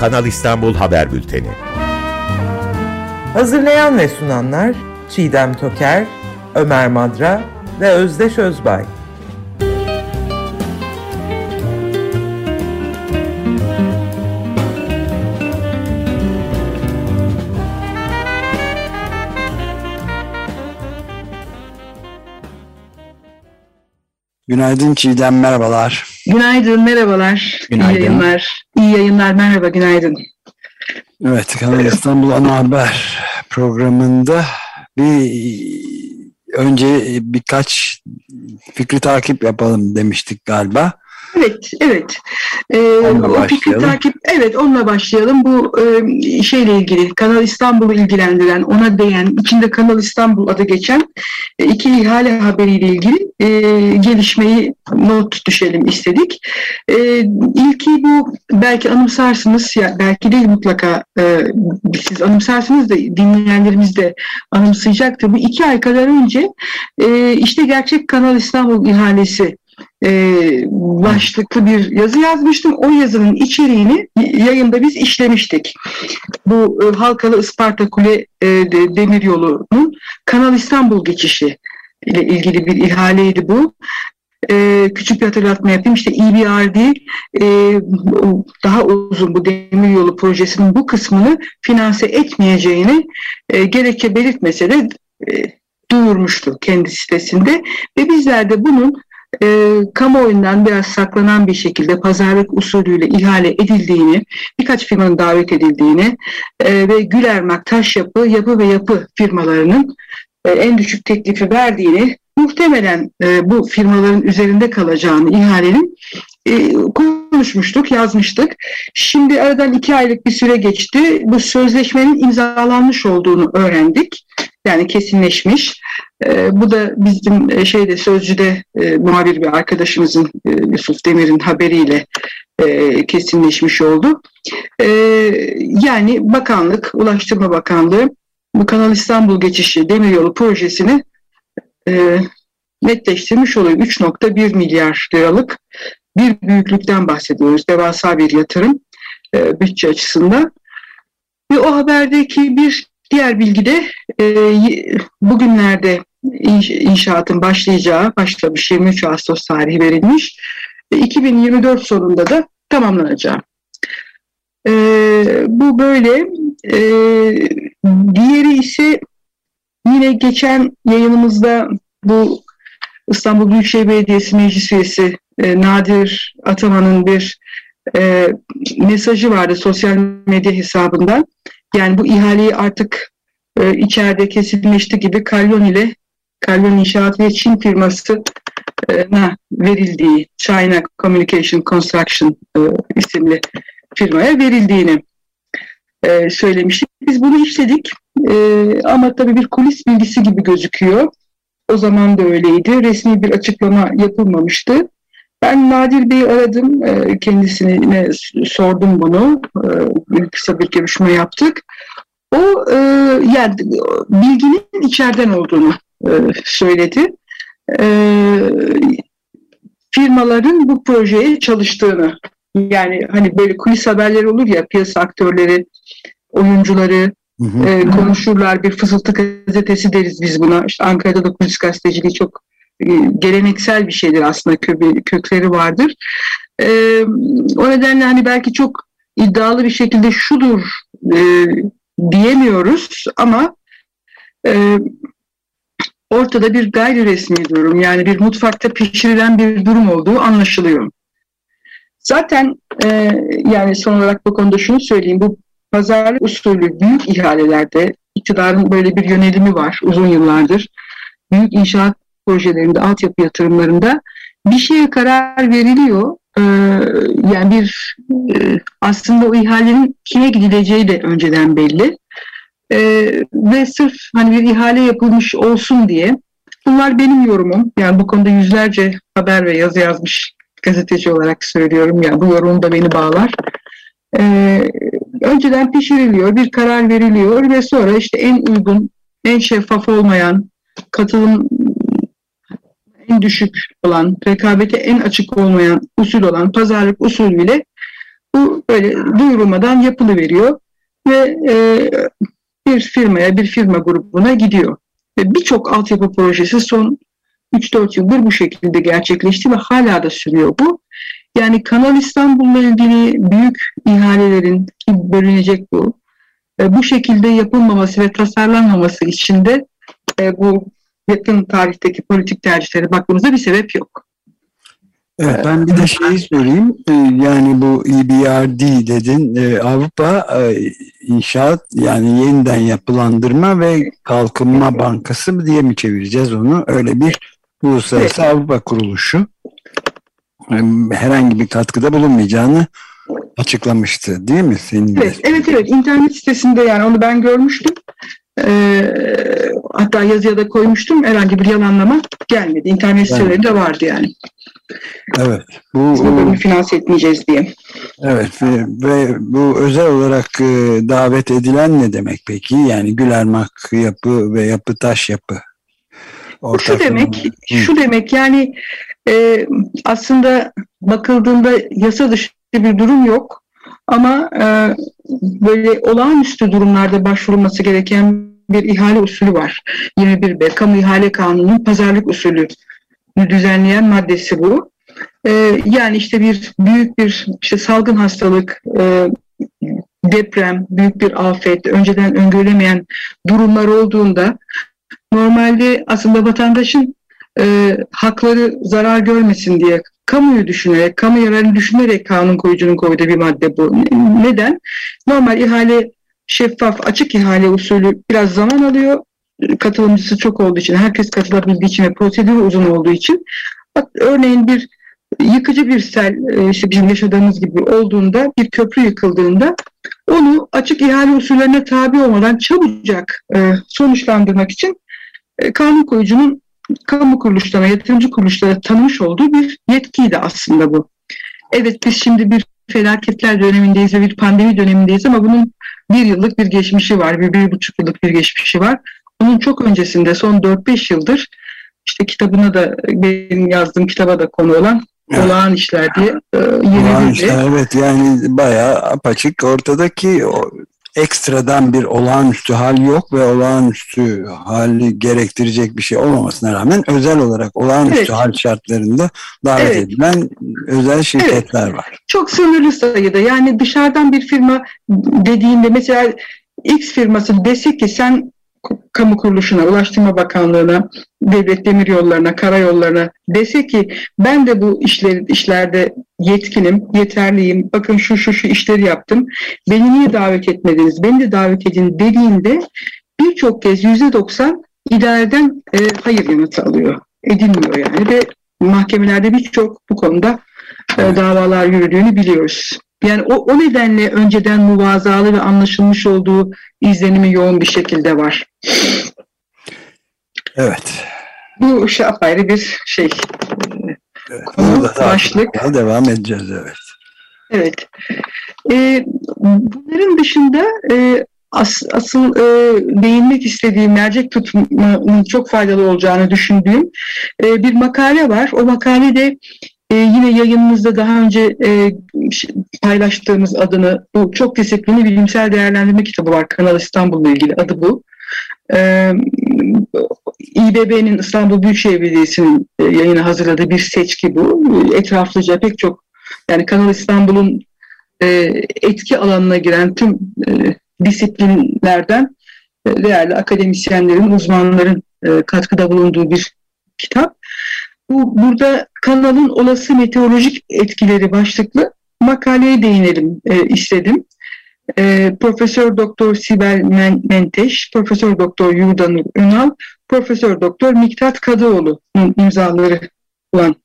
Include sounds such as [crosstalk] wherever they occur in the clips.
Kanal İstanbul Haber Bülteni. Hazırlayan ve sunanlar Çiğdem Toker, Ömer Madra ve Özdeş Özbay. Günaydın Çiğdem, merhabalar. Günaydın, merhabalar. Günaydın. İyi yayınlar. İyi yayınlar, merhaba, günaydın. Evet, Kanal İstanbul Ana Haber programında bir önce birkaç fikri takip yapalım demiştik galiba. Evet, evet. Ee, o fikri takip, evet onunla başlayalım. Bu e, şeyle ilgili, Kanal İstanbul'u ilgilendiren, ona değen, içinde Kanal İstanbul adı geçen e, iki ihale haberiyle ilgili e, gelişmeyi not düşelim istedik. E, ilki bu, belki anımsarsınız, ya belki değil mutlaka e, siz anımsarsınız da dinleyenlerimiz de anımsayacaktır. Bu iki ay kadar önce e, işte gerçek Kanal İstanbul ihalesi e, başlıklı bir yazı yazmıştım. O yazının içeriğini yayında biz işlemiştik. Bu e, Halkalı Isparta Kule e, de- Demiryolu'nun Kanal İstanbul geçişi ile ilgili bir ihaleydi bu. E, küçük bir hatırlatma yapayım. İşte EBRD e, o daha uzun bu demiryolu projesinin bu kısmını finanse etmeyeceğini e, gerekçe belirtmese de e, duyurmuştu kendi sitesinde ve bizler de bunun e, kamuoyundan biraz saklanan bir şekilde pazarlık usulüyle ihale edildiğini, birkaç firmanın davet edildiğini e, ve Gülermak, Taşyapı, Yapı ve Yapı firmalarının e, en düşük teklifi verdiğini, muhtemelen e, bu firmaların üzerinde kalacağını ihalenin e, konuşmuştuk, yazmıştık. Şimdi aradan iki aylık bir süre geçti. Bu sözleşmenin imzalanmış olduğunu öğrendik. Yani kesinleşmiş. E, bu da bizim e, şeyde Sözcü'de e, muhabir bir arkadaşımızın Yusuf Demir'in haberiyle kesinleşmiş oldu. Yani bakanlık, Ulaştırma Bakanlığı bu Kanal İstanbul geçişi demiryolu projesini netleştirmiş oluyor. 3.1 milyar liralık bir büyüklükten bahsediyoruz. Devasa bir yatırım e, bütçe açısından. Ve o haberdeki bir diğer bilgi de e, bugünlerde inş- inşaatın başlayacağı, başlamış 23 Ağustos tarihi verilmiş. E, 2024 sonunda da tamamlanacağı. E, bu böyle. E, diğeri ise yine geçen yayınımızda bu İstanbul Büyükşehir Belediyesi Meclis Üyesi e, Nadir Ataman'ın bir e, mesajı vardı sosyal medya hesabından. Yani bu ihaleyi artık e, içeride kesinleşti gibi Kalyon ile Kalyon İnşaat ve Çin firmasına verildiği China Communication Construction e, isimli firmaya verildiğini e, söylemiştik. Biz bunu işledik E, ama tabii bir kulis bilgisi gibi gözüküyor. O zaman da öyleydi. Resmi bir açıklama yapılmamıştı. Ben Nadir Bey'i aradım. e, Kendisine sordum bunu. E, Kısa bir görüşme yaptık. O e, yani bilginin içeriden olduğunu e, söyledi. E, Firmaların bu projeye çalıştığını yani hani böyle kulis haberleri olur ya piyasa aktörleri, oyuncuları, Hı hı. e, konuşurlar. Bir fısıltı gazetesi deriz biz buna. İşte Ankara'da da kulis gazeteciliği çok geleneksel bir şeydir aslında kö- kökleri vardır. E, o nedenle hani belki çok iddialı bir şekilde şudur e, diyemiyoruz ama e, ortada bir gayri resmi durum yani bir mutfakta pişirilen bir durum olduğu anlaşılıyor. Zaten e, yani son olarak bu konuda şunu söyleyeyim. Bu pazarlık usulü büyük ihalelerde iktidarın böyle bir yönelimi var uzun yıllardır. Büyük inşaat projelerinde, altyapı yatırımlarında bir şeye karar veriliyor. Ee, yani bir e, aslında o ihalenin kime gidileceği de önceden belli. Ee, ve sırf hani bir ihale yapılmış olsun diye bunlar benim yorumum. Yani bu konuda yüzlerce haber ve yazı yazmış gazeteci olarak söylüyorum. Yani bu yorum da beni bağlar. Ee, önceden pişiriliyor, bir karar veriliyor ve sonra işte en uygun, en şeffaf olmayan, katılım en düşük olan, rekabete en açık olmayan usul olan pazarlık usulüyle bu Bu böyle duyurulmadan yapılıveriyor ve e, bir firmaya, bir firma grubuna gidiyor. Ve birçok altyapı projesi son 3-4 yıldır bu şekilde gerçekleşti ve hala da sürüyor bu. Yani Kanal İstanbul'la ilgili büyük ihalelerin bölünecek bu. E, bu şekilde yapılmaması ve tasarlanmaması için de e, bu yakın tarihteki politik tercihlere baktığımızda bir sebep yok. Evet, ben bir de şeyi sorayım. Ee, Yani bu EBRD dedin. Ee, Avrupa e, İnşaat yani yeniden yapılandırma ve kalkınma bankası mı diye mi çevireceğiz onu? Öyle bir uluslararası Avrupa kuruluşu. Ee, Herhangi bir katkıda bulunmayacağını açıklamıştı değil mi? Senin de? Evet, evet, evet. İnternet sitesinde yani onu ben görmüştüm. Ee, hatta yazıya da koymuştum. Herhangi bir yalanlama gelmedi. İnternet Yani. sitelerinde vardı yani. Evet. Biz bu Bu, bölümü finanse etmeyeceğiz diye. evet ve, ve bu özel olarak e, davet edilen ne demek peki? Yani Gülermak yapı ve yapı taş yapı. Bu şu Ortak- demek, Hı. şu demek yani e, aslında bakıldığında yasa dışı bir durum yok. Ama e, böyle olağanüstü durumlarda başvurulması gereken bir ihale usulü var. 21B Kamu İhale Kanunu'nun pazarlık usulü düzenleyen maddesi bu. E, yani işte bir büyük bir işte salgın hastalık, e, deprem, büyük bir afet, önceden öngörülemeyen durumlar olduğunda normalde aslında vatandaşın e, hakları zarar görmesin diye kamuyu düşünerek, kamu yararını düşünerek kanun koyucunun koyduğu bir madde bu. Ne- Neden? Normal ihale şeffaf, açık ihale usulü biraz zaman alıyor. Katılımcısı çok olduğu için, herkes katılabildiği için ve prosedür uzun olduğu için. Bak, örneğin bir yıkıcı bir sel, e, işte bizim yaşadığımız gibi olduğunda, bir köprü yıkıldığında onu açık ihale usullerine tabi olmadan çabucak e, sonuçlandırmak için e, kanun koyucunun kamu kuruluşlarına, yatırımcı kuruluşlara tanımış olduğu bir yetkiydi aslında bu. Evet biz şimdi bir felaketler dönemindeyiz ve bir pandemi dönemindeyiz ama bunun bir yıllık bir geçmişi var, bir, bir buçuk yıllık bir geçmişi var. Bunun çok öncesinde son 4-5 yıldır işte kitabına da benim yazdığım kitaba da konu olan Evet. olağan işler diye e, Olağan yeni işte, bir evet yani bayağı apaçık ortadaki o ekstradan bir olağanüstü hal yok ve olağanüstü hali gerektirecek bir şey olmamasına rağmen özel olarak olağanüstü Evet. hal şartlarında davet Evet. edilen özel şirketler var. çok sınırlı sayıda. Yani dışarıdan bir firma dediğinde mesela X firması dese ki sen kamu kuruluşuna, Ulaştırma Bakanlığı'na, Devlet Demiryollarına, Karayollarına dese ki ben de bu işleri, işlerde yetkinim, yeterliyim, bakın şu şu şu işleri yaptım, beni niye davet etmediniz, beni de davet edin dediğinde birçok kez yüzde doksan idareden e, hayır yanıtı alıyor. Edilmiyor yani ve mahkemelerde birçok bu konuda e, davalar yürüdüğünü biliyoruz. Yani o, o nedenle önceden muvazalı ve anlaşılmış olduğu izlenimi yoğun bir şekilde var. Evet. Bu şey apayrı bir şey. evet. Konu, başlık. devam edeceğiz evet. Evet. E, bunların dışında e, as, asıl e, değinmek istediğim mercek tutmanın çok faydalı olacağını düşündüğüm e, bir makale var. O makalede e, yine yayınımızda daha önce e, paylaştığımız adını bu çok disiplinli bilimsel değerlendirme kitabı var Kanal İstanbul'la ilgili adı bu. E, İBB'nin İstanbul Büyükşehir Belediyesi'nin e, yayına hazırladığı bir seçki bu. Etraflıca pek çok yani Kanal İstanbul'un e, etki alanına giren tüm e, disiplinlerden e, değerli akademisyenlerin, uzmanların e, katkıda bulunduğu bir kitap. Bu burada kanalın olası meteorolojik etkileri başlıklı makaleye değinelim e, istedim. E, Profesör Doktor Sibel Men- Menteş, Profesör Doktor Yurdanur Ünal, Profesör Doktor Miktat Kadıoğlu'nun imzaları olan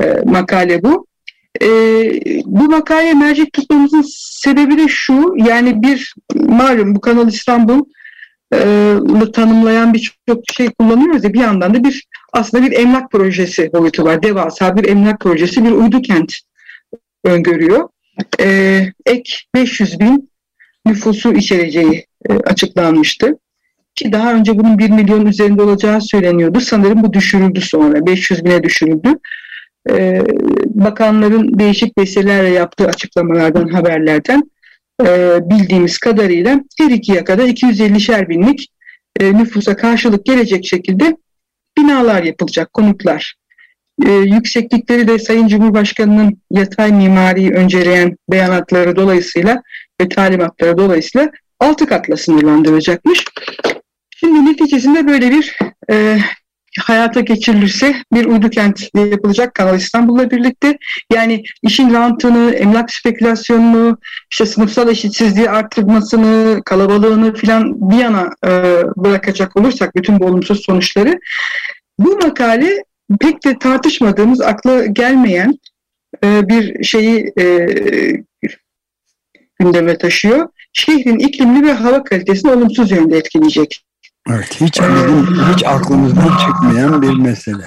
e, makale bu. E, bu makaleye mercek tutmamızın sebebi de şu, yani bir malum bu Kanal İstanbul tanımlayan birçok şey kullanıyoruz ya bir yandan da bir aslında bir emlak projesi boyutu var. Devasa bir emlak projesi, bir uydu kent öngörüyor. E, ek 500 bin nüfusu içereceği e, açıklanmıştı. Ki daha önce bunun 1 milyon üzerinde olacağı söyleniyordu. Sanırım bu düşürüldü sonra. 500 bine düşürüldü. e, bakanların değişik vesilelerle yaptığı açıklamalardan, haberlerden e, bildiğimiz kadarıyla her iki yakada 250'şer binlik e, nüfusa karşılık gelecek şekilde binalar yapılacak, konutlar. E, yükseklikleri de Sayın Cumhurbaşkanı'nın yatay mimariyi önceleyen beyanatları dolayısıyla ve talimatları dolayısıyla altı katla sınırlandırılacakmış. Şimdi neticesinde böyle bir e, hayata geçirilirse bir uydu kent yapılacak Kanal İstanbul'la birlikte. Yani işin rantını, emlak spekülasyonunu, işte sınıfsal eşitsizliği arttırmasını, kalabalığını filan bir yana e, bırakacak olursak bütün bu olumsuz sonuçları bu makale pek de tartışmadığımız, akla gelmeyen e, bir şeyi e, gündeme taşıyor. Şehrin iklimli ve hava kalitesini olumsuz yönde etkileyecek. Evet, hiç bizim hiç aklımızdan çıkmayan bir mesele.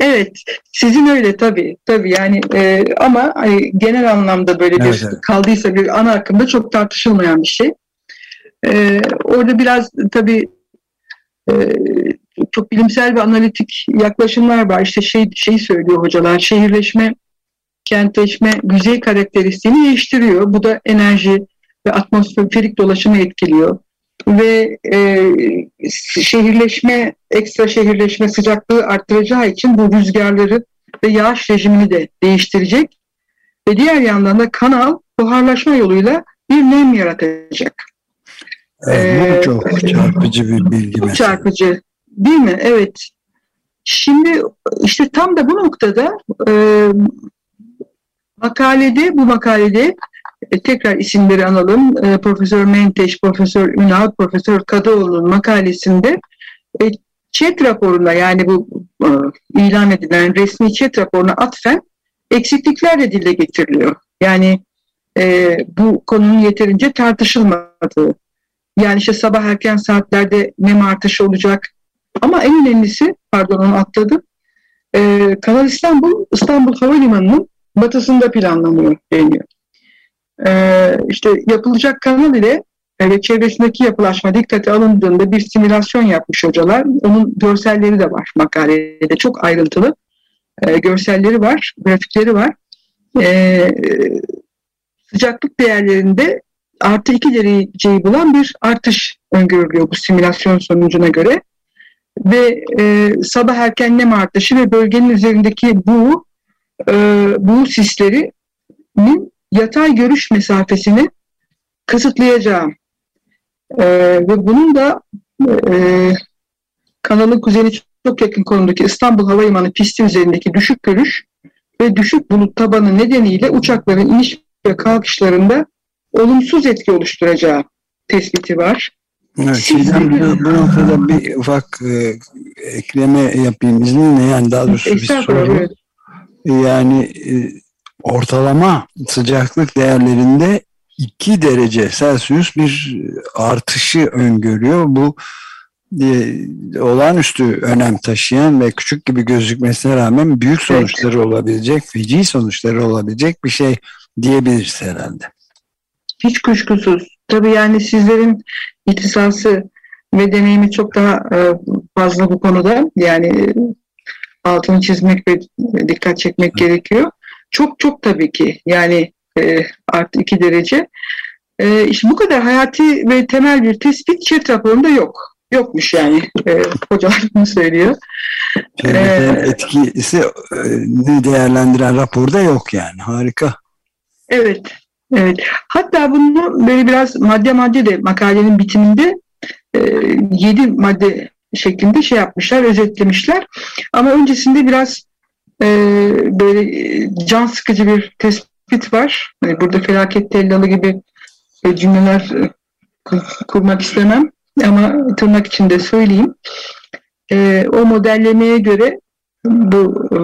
Evet, sizin öyle tabii. Tabii yani e, ama hani, genel anlamda böyle bir Evet, evet. kaldıysa bir ana akımda çok tartışılmayan bir şey. E, orada biraz tabii e, çok bilimsel ve analitik yaklaşımlar var. İşte şey şey söylüyor hocalar, şehirleşme, kentleşme yüzey karakteristiğini değiştiriyor. Bu da enerji ve atmosferik dolaşımı etkiliyor ve e, şehirleşme, ekstra şehirleşme sıcaklığı arttıracağı için bu rüzgarları ve yağış rejimini de değiştirecek. Ve diğer yandan da kanal buharlaşma yoluyla bir nem yaratacak. Evet, Ee, bu çok çarpıcı bir bilgi Çok mesela. çarpıcı değil mi? Evet. Şimdi işte tam da bu noktada e, makalede, bu makalede e, tekrar isimleri analım. E, Profesör Menteş, Profesör Ünal, Profesör Kadıoğlu'nun makalesinde e, chat raporuna yani bu e, ilan edilen resmi chat raporuna atfen eksiklikler de dile getiriliyor. Yani e, bu konunun yeterince tartışılmadığı. Yani işte sabah erken saatlerde nem artışı olacak. Ama en önemlisi, pardon onu atladım. E, Kanal İstanbul, İstanbul Havalimanı'nın batısında planlanıyor deniyor. Ee, işte yapılacak kanal ile e, ve çevresindeki yapılaşma dikkate alındığında bir simülasyon yapmış hocalar. Onun görselleri de var makalede. Çok ayrıntılı e, görselleri var, grafikleri var. E, sıcaklık değerlerinde artı 2 dereceyi bulan bir artış öngörülüyor bu simülasyon sonucuna göre. Ve e, sabah erken nem artışı ve bölgenin üzerindeki bu e, bu sislerinin yatay görüş mesafesini kısıtlayacağım. E, ve bunun da e, kanalın kuzeyine çok yakın konumdaki İstanbul Havalimanı pisti üzerindeki düşük görüş ve düşük bulut tabanı nedeniyle uçakların iniş ve kalkışlarında olumsuz etki oluşturacağı tespiti var. Evet, Siz- Çiğdem, bu, bu noktada bir ufak e, ekleme yapayım izninle yani daha doğrusu bir soru. evet. Yani e, ortalama sıcaklık değerlerinde 2 derece Celsius bir artışı öngörüyor. Bu e, olağanüstü önem taşıyan ve küçük gibi gözükmesine rağmen büyük sonuçları olabilecek, feci sonuçları olabilecek bir şey diyebiliriz herhalde. Hiç kuşkusuz. Tabii yani sizlerin ihtisası ve deneyimi çok daha e, fazla bu konuda. Yani e, altını çizmek ve dikkat çekmek gerekiyor. Çok çok tabii ki yani e, artı iki derece. E, işte bu kadar hayati ve temel bir tespit chat raporunda yok. Yokmuş yani. E, hocalar [laughs] bunu söylüyor. Ee, etkisi ne değerlendiren raporda yok yani. Harika. Evet, evet. Hatta bunu böyle biraz madde madde de makalenin bitiminde e, yedi madde şeklinde şey yapmışlar, özetlemişler. Ama öncesinde biraz e, böyle can sıkıcı bir tespit var. Hani burada felaket tellalı gibi e, cümleler e, kur- kurmak istemem ama tırnak içinde söyleyeyim. E, o modellemeye göre bu e,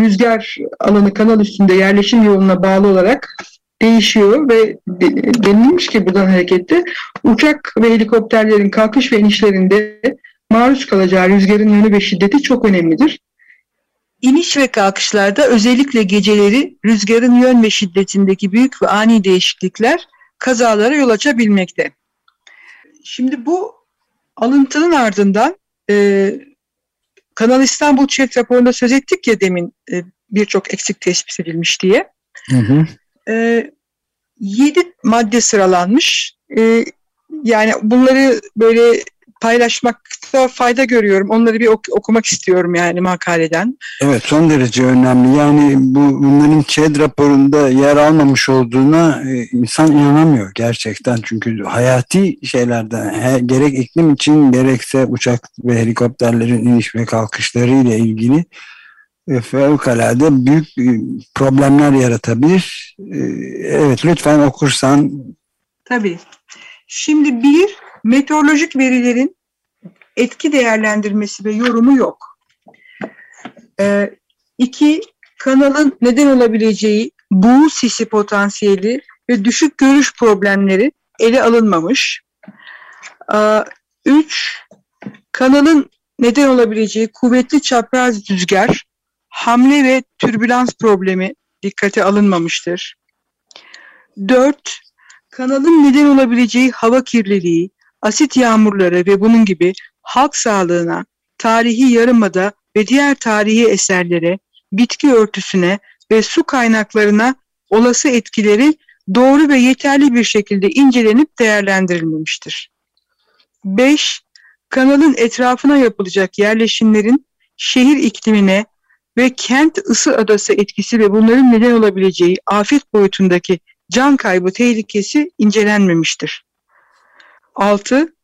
rüzgar alanı kanal üstünde yerleşim yoluna bağlı olarak değişiyor ve de- denilmiş ki buradan hareketle uçak ve helikopterlerin kalkış ve inişlerinde maruz kalacağı rüzgarın yönü ve şiddeti çok önemlidir. İniş ve kalkışlarda özellikle geceleri rüzgarın yön ve şiddetindeki büyük ve ani değişiklikler kazalara yol açabilmekte. Şimdi bu alıntının ardından e, Kanal İstanbul Çet raporunda söz ettik ya demin e, birçok eksik tespit edilmiş diye. Hı hı. E, 7 madde sıralanmış. E, yani bunları böyle paylaşmakta fayda görüyorum. Onları bir ok- okumak istiyorum yani makaleden. Evet son derece önemli. Yani bu bunların ÇED raporunda yer almamış olduğuna e, insan inanamıyor gerçekten. Çünkü hayati şeylerden he, gerek iklim için gerekse uçak ve helikopterlerin iniş ve kalkışları ile ilgili e, fevkalade büyük e, problemler yaratabilir. E, evet lütfen okursan Tabii. Şimdi bir, meteorolojik verilerin etki değerlendirmesi ve yorumu yok. Ee, iki, kanalın neden olabileceği buğu sisi potansiyeli ve düşük görüş problemleri ele alınmamış. Ee, üç, kanalın neden olabileceği kuvvetli çapraz rüzgar, hamle ve türbülans problemi dikkate alınmamıştır. Dört, kanalın neden olabileceği hava kirliliği, asit yağmurları ve bunun gibi halk sağlığına, tarihi yarımada ve diğer tarihi eserlere, bitki örtüsüne ve su kaynaklarına olası etkileri doğru ve yeterli bir şekilde incelenip değerlendirilmemiştir. 5. Kanalın etrafına yapılacak yerleşimlerin şehir iklimine ve kent ısı adası etkisi ve bunların neden olabileceği afet boyutundaki can kaybı tehlikesi incelenmemiştir. 6.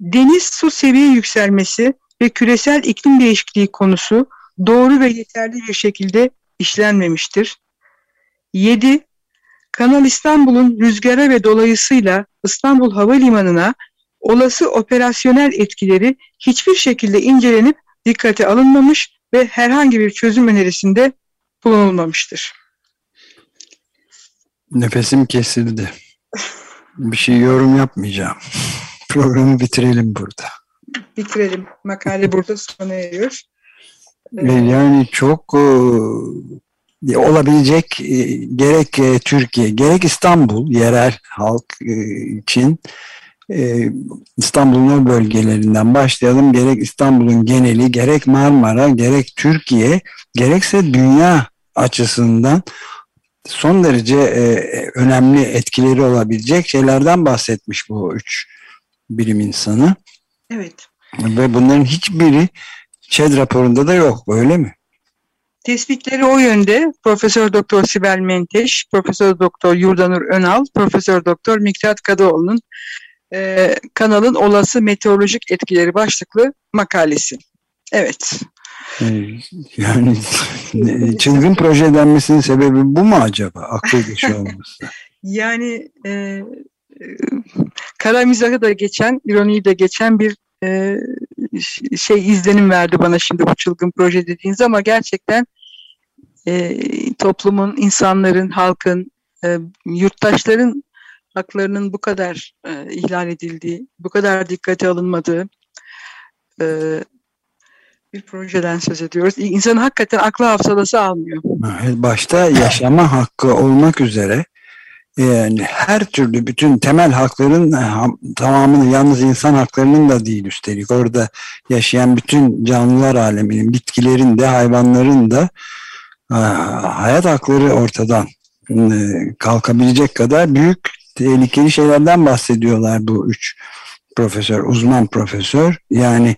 Deniz su seviye yükselmesi ve küresel iklim değişikliği konusu doğru ve yeterli bir şekilde işlenmemiştir. 7. Kanal İstanbul'un rüzgara ve dolayısıyla İstanbul Havalimanı'na olası operasyonel etkileri hiçbir şekilde incelenip dikkate alınmamış ve herhangi bir çözüm önerisinde bulunulmamıştır. nefesim kesildi. Bir şey yorum yapmayacağım. Programı bitirelim burada. Bitirelim. Makale burada sona eriyor. E, Yani çok e, olabilecek e, gerek e, Türkiye gerek İstanbul yerel halk e, için e, İstanbul'un bölgelerinden başlayalım. Gerek İstanbul'un geneli gerek Marmara gerek Türkiye gerekse dünya açısından son derece e, önemli etkileri olabilecek şeylerden bahsetmiş bu üç bilim insanı. Evet. Ve bunların hiçbiri ÇED raporunda da yok öyle mi? Tespitleri o yönde Profesör Doktor Sibel Menteş, Profesör Doktor Yurdanur Önal, Profesör Doktor Miktat Kadıoğlu'nun e, kanalın olası meteorolojik etkileri başlıklı makalesi. Evet. Yani çılgın proje denmesinin sebebi bu mu acaba? Akıl dışı [laughs] olması. Yani e, kara mizahı da geçen, ironiyi de geçen bir e, şey izlenim verdi bana şimdi bu çılgın proje dediğiniz ama gerçekten e, toplumun, insanların, halkın, e, yurttaşların haklarının bu kadar e, ihlal edildiği, bu kadar dikkate alınmadığı e, bir projeden söz ediyoruz. İnsanın hakikaten aklı hafsalası almıyor. Başta yaşama hakkı olmak üzere yani her türlü bütün temel hakların ham- tamamını yalnız insan haklarının da değil üstelik orada yaşayan bütün canlılar aleminin bitkilerin de hayvanların da e, hayat hakları ortadan e, kalkabilecek kadar büyük tehlikeli şeylerden bahsediyorlar bu üç profesör, uzman profesör. Yani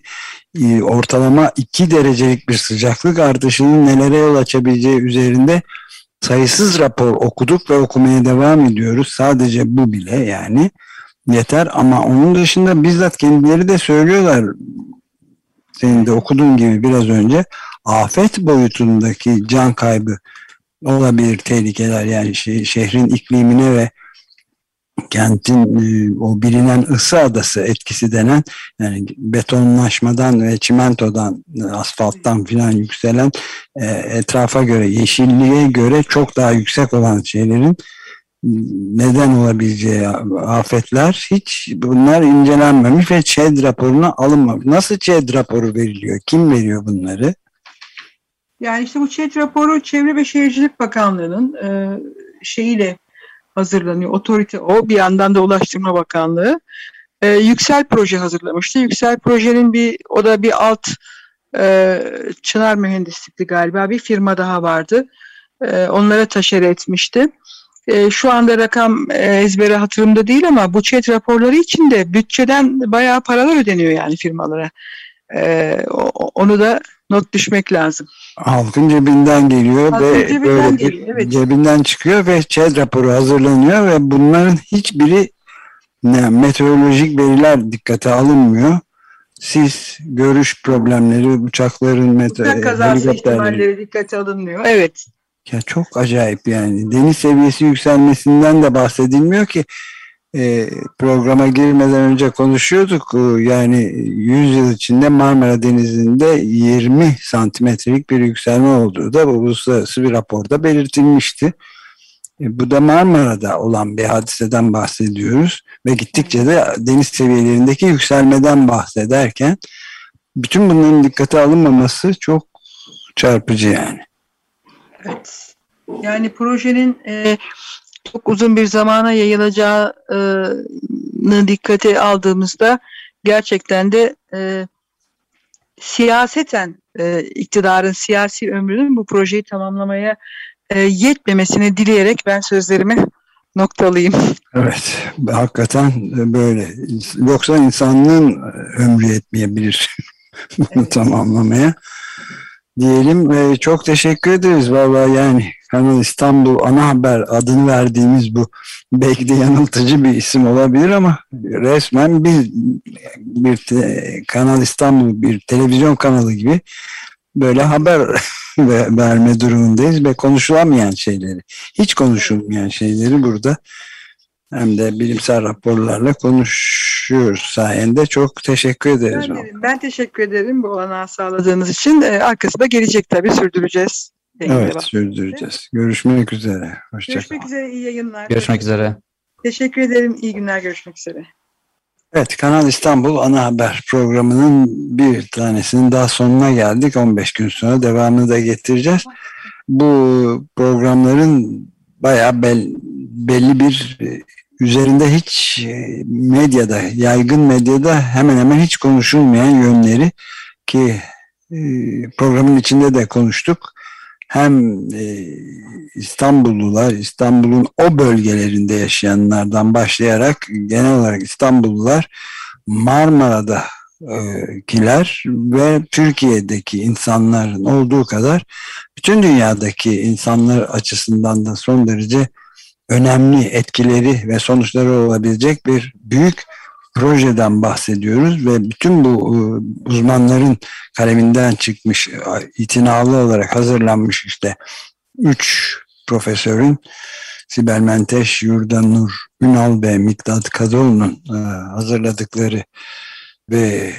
e, ortalama 2 derecelik bir sıcaklık artışının nelere yol açabileceği üzerinde sayısız rapor okuduk ve okumaya devam ediyoruz. Sadece bu bile yani yeter. Ama onun dışında bizzat kendileri de söylüyorlar. Senin de okuduğun gibi biraz önce afet boyutundaki can kaybı olabilir tehlikeler. Yani şe- şehrin iklimine ve kentin e, o bilinen ısı adası etkisi denen yani betonlaşmadan ve çimentodan e, asfalttan filan yükselen e, etrafa göre yeşilliğe göre çok daha yüksek olan şeylerin neden olabileceği afetler hiç bunlar incelenmemiş ve ÇED raporuna alınmamış. Nasıl ÇED raporu veriliyor? Kim veriyor bunları? Yani işte bu ÇED raporu Çevre ve Şehircilik Bakanlığı'nın şeyiyle hazırlanıyor. Otorite o. Bir yandan da Ulaştırma Bakanlığı. E, Yüksel Proje hazırlamıştı. Yüksel Proje'nin bir o da bir alt e, Çınar Mühendislikli galiba bir firma daha vardı. E, onlara taşer etmişti. E, şu anda rakam e, ezbere hatırımda değil ama bu chat raporları için de bütçeden bayağı paralar ödeniyor yani firmalara. E, o- onu da not düşmek lazım. Halkın cebinden geliyor Halkın ve cebinden böyle geliyor, evet. cebinden çıkıyor ve ÇED raporu hazırlanıyor ve bunların hiçbiri ne, meteorolojik veriler dikkate alınmıyor. Sis, görüş problemleri, uçakların mete, Uçak kazası helikopterlerin ihtimalleri dikkate alınmıyor. Evet. Ya çok acayip yani. Deniz seviyesi yükselmesinden de bahsedilmiyor ki. E, programa girmeden önce konuşuyorduk. E, yani 100 yıl içinde Marmara Denizi'nde 20 santimetrelik bir yükselme olduğu da uluslararası bir raporda belirtilmişti. E, bu da Marmara'da olan bir hadiseden bahsediyoruz ve gittikçe de deniz seviyelerindeki yükselmeden bahsederken bütün bunların dikkate alınmaması çok çarpıcı yani. Evet. Yani projenin e, çok uzun bir zamana yayılacağını dikkate aldığımızda gerçekten de e, siyaseten e, iktidarın siyasi ömrünün bu projeyi tamamlamaya e, yetmemesini dileyerek ben sözlerimi noktalayayım. Evet, hakikaten böyle. Yoksa insanlığın ömrü yetmeyebilir [laughs] bunu Evet. tamamlamaya. Diyelim ve çok teşekkür ederiz. Vallahi yani Kanal İstanbul ana haber adını verdiğimiz bu belki de yanıltıcı bir isim olabilir ama resmen bir, bir te- Kanal İstanbul bir televizyon kanalı gibi böyle haber [laughs] ve- verme durumundayız ve konuşulamayan şeyleri, hiç konuşulmayan şeyleri burada hem de bilimsel raporlarla konuşuyoruz sayende. Çok teşekkür ederiz. Ben, ben teşekkür ederim bu olanağı sağladığınız için. E, arkası da gelecek tabii sürdüreceğiz. Evet devam. sürdüreceğiz. Görüşmek üzere. Hoşçakalın. Görüşmek üzere iyi yayınlar. Görüşmek üzere. Teşekkür ederim. iyi günler. Görüşmek üzere. Evet Kanal İstanbul ana haber programının bir tanesinin daha sonuna geldik. 15 gün sonra devamını da getireceğiz. Bu programların bayağı bel- belli bir e, üzerinde hiç e, medyada, yaygın medyada hemen hemen hiç konuşulmayan yönleri ki e, programın içinde de konuştuk. Hem e, İstanbullular, İstanbul'un o bölgelerinde yaşayanlardan başlayarak genel olarak İstanbullular Marmara'da e, kiler ve Türkiye'deki insanların olduğu kadar bütün dünyadaki insanlar açısından da son derece önemli etkileri ve sonuçları olabilecek bir büyük projeden bahsediyoruz ve bütün bu e, uzmanların kaleminden çıkmış itinalı olarak hazırlanmış işte üç profesörün Sibel Menteş, Yurdanur Ünal ve Miktat Kadıoğlu'nun e, hazırladıkları ve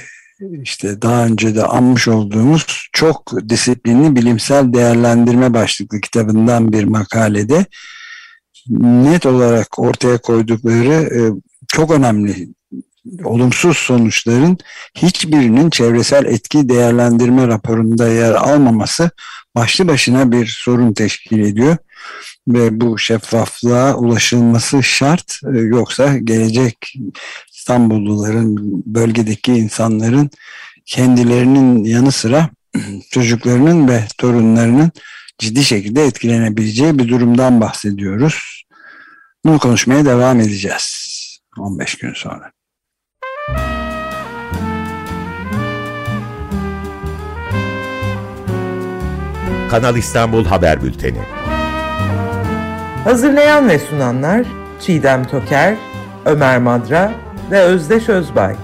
işte daha önce de anmış olduğumuz çok disiplinli bilimsel değerlendirme başlıklı kitabından bir makalede net olarak ortaya koydukları e, çok önemli olumsuz sonuçların hiçbirinin çevresel etki değerlendirme raporunda yer almaması başlı başına bir sorun teşkil ediyor ve bu şeffaflığa ulaşılması şart e, yoksa gelecek İstanbulluların bölgedeki insanların kendilerinin yanı sıra [clears throat] çocuklarının ve torunlarının ciddi şekilde etkilenebileceği bir durumdan bahsediyoruz. Bunu konuşmaya devam edeceğiz 15 gün sonra. Kanal İstanbul Haber Bülteni. Hazırlayan ve sunanlar Çiğdem Toker, Ömer Madra ve Özdeş Özbay.